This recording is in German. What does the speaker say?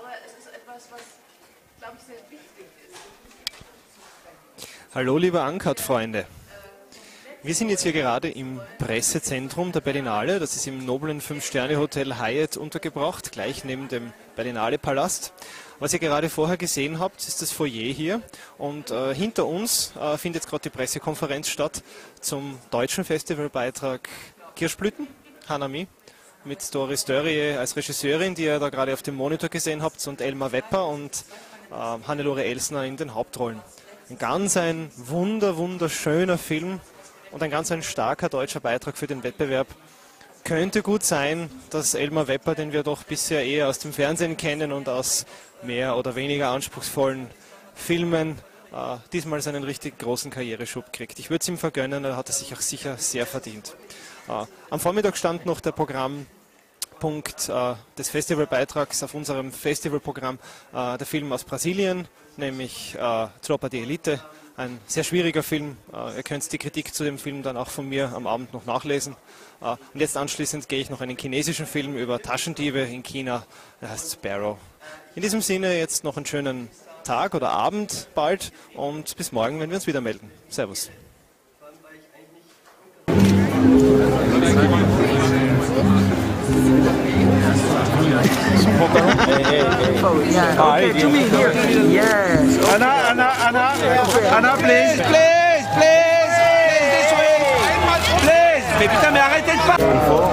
aber es ist etwas, was, glaube ich, sehr wichtig ist. Hallo, liebe Ankert-Freunde. Wir sind jetzt hier gerade im Pressezentrum der Berlinale. Das ist im noblen Fünf-Sterne-Hotel Hyatt untergebracht, gleich neben dem Berlinale-Palast. Was ihr gerade vorher gesehen habt, ist das Foyer hier. Und äh, hinter uns äh, findet gerade die Pressekonferenz statt zum deutschen Festivalbeitrag Kirschblüten, Hanami, mit Doris Dörrie als Regisseurin, die ihr da gerade auf dem Monitor gesehen habt, und Elmar Wepper und äh, Hannelore Elsner in den Hauptrollen. Ein ganz ein wunder, wunderschöner Film und ein ganz ein starker deutscher Beitrag für den Wettbewerb. Könnte gut sein, dass Elmar Wepper, den wir doch bisher eher aus dem Fernsehen kennen und aus mehr oder weniger anspruchsvollen Filmen, äh, diesmal seinen richtig großen Karriereschub kriegt. Ich würde es ihm vergönnen, er hat es sich auch sicher sehr verdient. Äh, am Vormittag stand noch der Programmpunkt äh, des Festivalbeitrags auf unserem Festivalprogramm äh, der Film aus Brasilien, nämlich äh, Tropa de Elite ein sehr schwieriger Film. Ihr könnt die Kritik zu dem Film dann auch von mir am Abend noch nachlesen. Und jetzt anschließend gehe ich noch einen chinesischen Film über Taschendiebe in China. Der heißt Sparrow. In diesem Sinne jetzt noch einen schönen Tag oder Abend bald und bis morgen, wenn wir uns wieder melden. Servus. Oh, to me here. Yes. Anna, Anna, Anna, Anna, please, please, please, please. Please. Mais putain, mais arrêtez de pas. Plus fort.